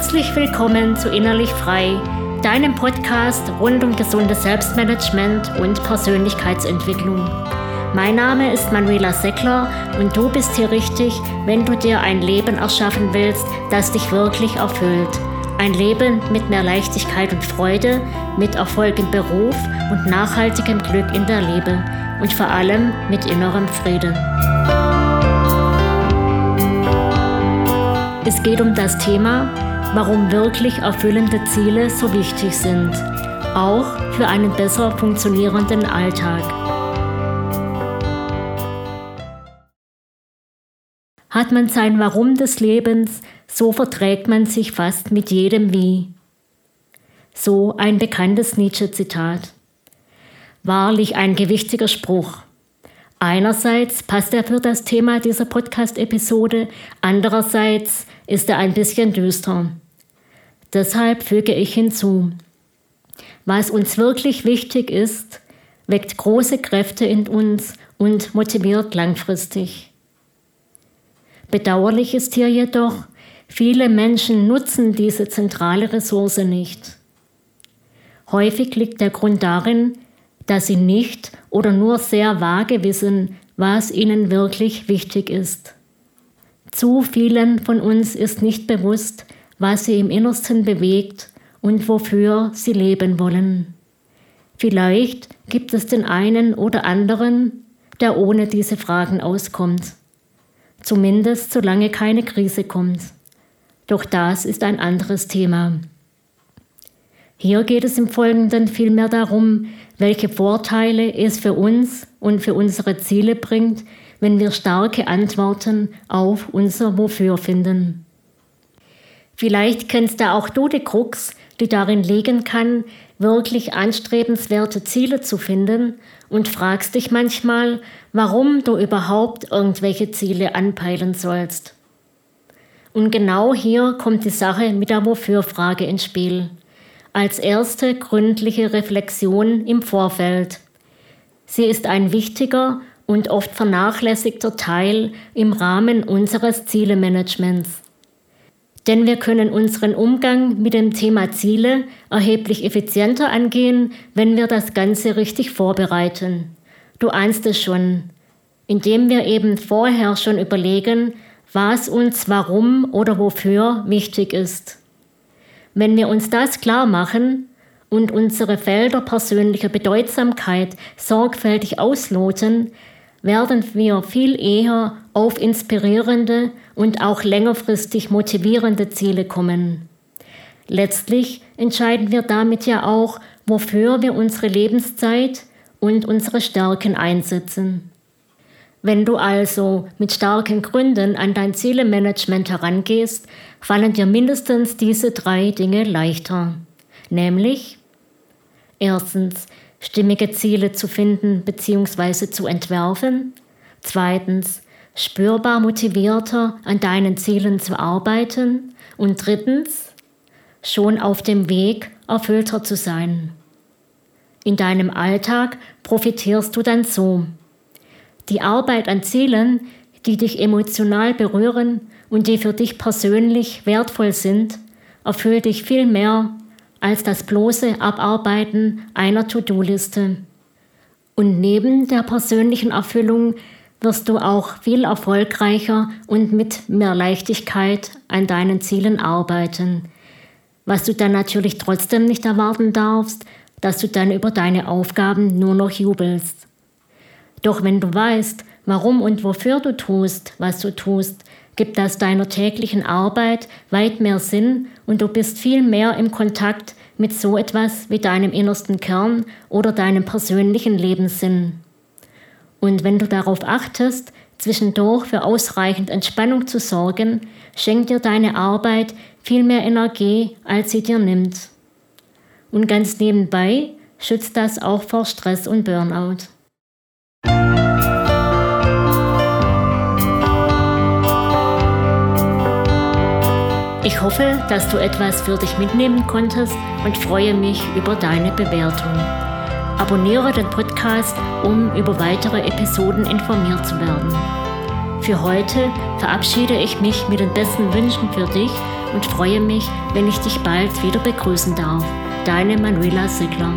Herzlich willkommen zu Innerlich Frei, deinem Podcast rund um gesundes Selbstmanagement und Persönlichkeitsentwicklung. Mein Name ist Manuela Seckler und du bist hier richtig, wenn du dir ein Leben erschaffen willst, das dich wirklich erfüllt. Ein Leben mit mehr Leichtigkeit und Freude, mit Erfolg im Beruf und nachhaltigem Glück in der Liebe und vor allem mit innerem Frieden. Es geht um das Thema, warum wirklich erfüllende Ziele so wichtig sind, auch für einen besser funktionierenden Alltag. Hat man sein Warum des Lebens, so verträgt man sich fast mit jedem Wie. So ein bekanntes Nietzsche-Zitat. Wahrlich ein gewichtiger Spruch. Einerseits passt er für das Thema dieser Podcast-Episode, andererseits ist er ein bisschen düster. Deshalb füge ich hinzu, was uns wirklich wichtig ist, weckt große Kräfte in uns und motiviert langfristig. Bedauerlich ist hier jedoch, viele Menschen nutzen diese zentrale Ressource nicht. Häufig liegt der Grund darin, dass sie nicht oder nur sehr vage wissen, was ihnen wirklich wichtig ist. Zu vielen von uns ist nicht bewusst, was sie im Innersten bewegt und wofür sie leben wollen. Vielleicht gibt es den einen oder anderen, der ohne diese Fragen auskommt. Zumindest solange keine Krise kommt. Doch das ist ein anderes Thema. Hier geht es im Folgenden vielmehr darum, welche Vorteile es für uns und für unsere Ziele bringt, wenn wir starke Antworten auf unser Wofür finden. Vielleicht kennst du auch du die Krux, die darin liegen kann, wirklich anstrebenswerte Ziele zu finden und fragst dich manchmal, warum du überhaupt irgendwelche Ziele anpeilen sollst. Und genau hier kommt die Sache mit der Wofür-Frage ins Spiel. Als erste gründliche Reflexion im Vorfeld. Sie ist ein wichtiger und oft vernachlässigter Teil im Rahmen unseres Zielemanagements. Denn wir können unseren Umgang mit dem Thema Ziele erheblich effizienter angehen, wenn wir das Ganze richtig vorbereiten. Du ahnst es schon, indem wir eben vorher schon überlegen, was uns warum oder wofür wichtig ist. Wenn wir uns das klar machen und unsere Felder persönlicher Bedeutsamkeit sorgfältig ausloten, werden wir viel eher auf inspirierende und auch längerfristig motivierende Ziele kommen. Letztlich entscheiden wir damit ja auch, wofür wir unsere Lebenszeit und unsere Stärken einsetzen. Wenn du also mit starken Gründen an dein Zielemanagement herangehst, fallen dir mindestens diese drei Dinge leichter. Nämlich erstens stimmige Ziele zu finden bzw. zu entwerfen. Zweitens, spürbar motivierter an deinen Zielen zu arbeiten. Und drittens, schon auf dem Weg erfüllter zu sein. In deinem Alltag profitierst du dann so. Die Arbeit an Zielen, die dich emotional berühren und die für dich persönlich wertvoll sind, erfüllt dich viel mehr als das bloße Abarbeiten einer To-Do-Liste. Und neben der persönlichen Erfüllung wirst du auch viel erfolgreicher und mit mehr Leichtigkeit an deinen Zielen arbeiten. Was du dann natürlich trotzdem nicht erwarten darfst, dass du dann über deine Aufgaben nur noch jubelst. Doch wenn du weißt, warum und wofür du tust, was du tust, gibt das deiner täglichen Arbeit weit mehr Sinn und du bist viel mehr im Kontakt mit so etwas wie deinem innersten Kern oder deinem persönlichen Lebenssinn. Und wenn du darauf achtest, zwischendurch für ausreichend Entspannung zu sorgen, schenkt dir deine Arbeit viel mehr Energie, als sie dir nimmt. Und ganz nebenbei schützt das auch vor Stress und Burnout. Ich hoffe, dass du etwas für dich mitnehmen konntest und freue mich über deine Bewertung. Abonniere den Podcast, um über weitere Episoden informiert zu werden. Für heute verabschiede ich mich mit den besten Wünschen für dich und freue mich, wenn ich dich bald wieder begrüßen darf. Deine Manuela Sigler.